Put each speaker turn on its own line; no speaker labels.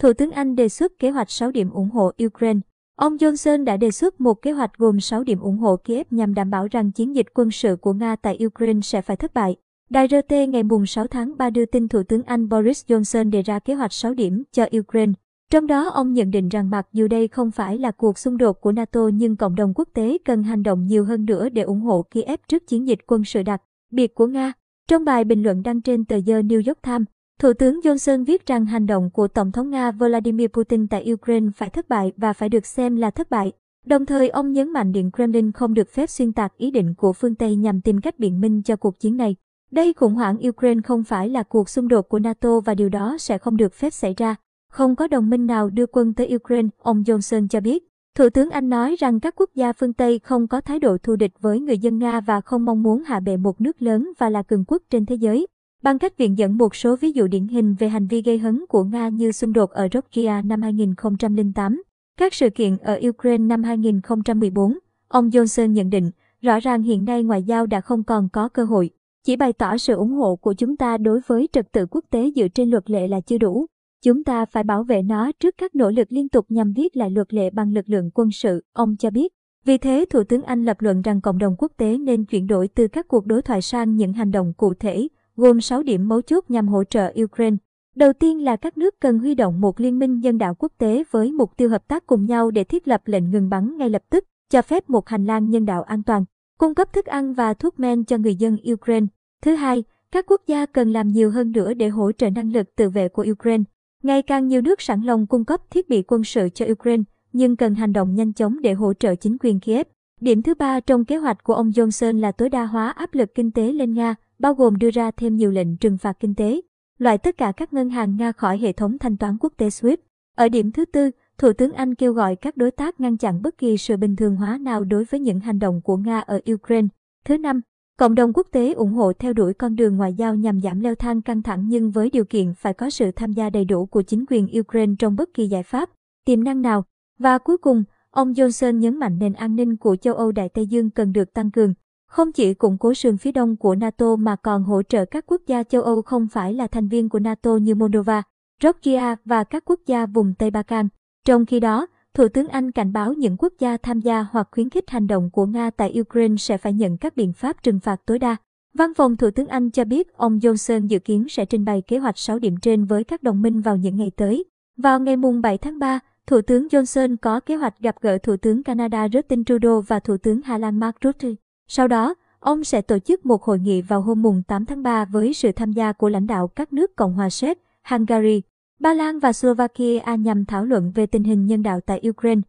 Thủ tướng Anh đề xuất kế hoạch 6 điểm ủng hộ Ukraine. Ông Johnson đã đề xuất một kế hoạch gồm 6 điểm ủng hộ Kiev nhằm đảm bảo rằng chiến dịch quân sự của Nga tại Ukraine sẽ phải thất bại. Đài RT ngày 6 tháng 3 đưa tin Thủ tướng Anh Boris Johnson đề ra kế hoạch 6 điểm cho Ukraine. Trong đó ông nhận định rằng mặc dù đây không phải là cuộc xung đột của NATO nhưng cộng đồng quốc tế cần hành động nhiều hơn nữa để ủng hộ Kiev trước chiến dịch quân sự đặc biệt của Nga. Trong bài bình luận đăng trên tờ The New York Times, Thủ tướng Johnson viết rằng hành động của Tổng thống Nga Vladimir Putin tại Ukraine phải thất bại và phải được xem là thất bại. Đồng thời ông nhấn mạnh Điện Kremlin không được phép xuyên tạc ý định của phương Tây nhằm tìm cách biện minh cho cuộc chiến này. Đây khủng hoảng Ukraine không phải là cuộc xung đột của NATO và điều đó sẽ không được phép xảy ra. Không có đồng minh nào đưa quân tới Ukraine, ông Johnson cho biết. Thủ tướng Anh nói rằng các quốc gia phương Tây không có thái độ thù địch với người dân Nga và không mong muốn hạ bệ một nước lớn và là cường quốc trên thế giới. Bằng cách viện dẫn một số ví dụ điển hình về hành vi gây hấn của Nga như xung đột ở Georgia năm 2008, các sự kiện ở Ukraine năm 2014, ông Johnson nhận định, rõ ràng hiện nay ngoại giao đã không còn có cơ hội. Chỉ bày tỏ sự ủng hộ của chúng ta đối với trật tự quốc tế dựa trên luật lệ là chưa đủ. Chúng ta phải bảo vệ nó trước các nỗ lực liên tục nhằm viết lại luật lệ bằng lực lượng quân sự, ông cho biết. Vì thế, Thủ tướng Anh lập luận rằng cộng đồng quốc tế nên chuyển đổi từ các cuộc đối thoại sang những hành động cụ thể, gồm 6 điểm mấu chốt nhằm hỗ trợ Ukraine. Đầu tiên là các nước cần huy động một liên minh nhân đạo quốc tế với mục tiêu hợp tác cùng nhau để thiết lập lệnh ngừng bắn ngay lập tức, cho phép một hành lang nhân đạo an toàn, cung cấp thức ăn và thuốc men cho người dân Ukraine. Thứ hai, các quốc gia cần làm nhiều hơn nữa để hỗ trợ năng lực tự vệ của Ukraine. Ngày càng nhiều nước sẵn lòng cung cấp thiết bị quân sự cho Ukraine, nhưng cần hành động nhanh chóng để hỗ trợ chính quyền Kiev. Điểm thứ ba trong kế hoạch của ông Johnson là tối đa hóa áp lực kinh tế lên Nga, bao gồm đưa ra thêm nhiều lệnh trừng phạt kinh tế, loại tất cả các ngân hàng Nga khỏi hệ thống thanh toán quốc tế SWIFT. Ở điểm thứ tư, Thủ tướng Anh kêu gọi các đối tác ngăn chặn bất kỳ sự bình thường hóa nào đối với những hành động của Nga ở Ukraine. Thứ năm, cộng đồng quốc tế ủng hộ theo đuổi con đường ngoại giao nhằm giảm leo thang căng thẳng nhưng với điều kiện phải có sự tham gia đầy đủ của chính quyền Ukraine trong bất kỳ giải pháp, tiềm năng nào. Và cuối cùng, ông Johnson nhấn mạnh nền an ninh của châu Âu Đại Tây Dương cần được tăng cường. Không chỉ củng cố sườn phía đông của NATO mà còn hỗ trợ các quốc gia châu Âu không phải là thành viên của NATO như Moldova, Georgia và các quốc gia vùng Tây Ba Can. Trong khi đó, Thủ tướng Anh cảnh báo những quốc gia tham gia hoặc khuyến khích hành động của Nga tại Ukraine sẽ phải nhận các biện pháp trừng phạt tối đa. Văn phòng Thủ tướng Anh cho biết ông Johnson dự kiến sẽ trình bày kế hoạch 6 điểm trên với các đồng minh vào những ngày tới. Vào ngày mùng 7 tháng 3, Thủ tướng Johnson có kế hoạch gặp gỡ Thủ tướng Canada Justin Trudeau và Thủ tướng Hà Lan Mark Rutte. Sau đó, ông sẽ tổ chức một hội nghị vào hôm mùng 8 tháng 3 với sự tham gia của lãnh đạo các nước Cộng hòa Séc, Hungary, Ba Lan và Slovakia nhằm thảo luận về tình hình nhân đạo tại Ukraine.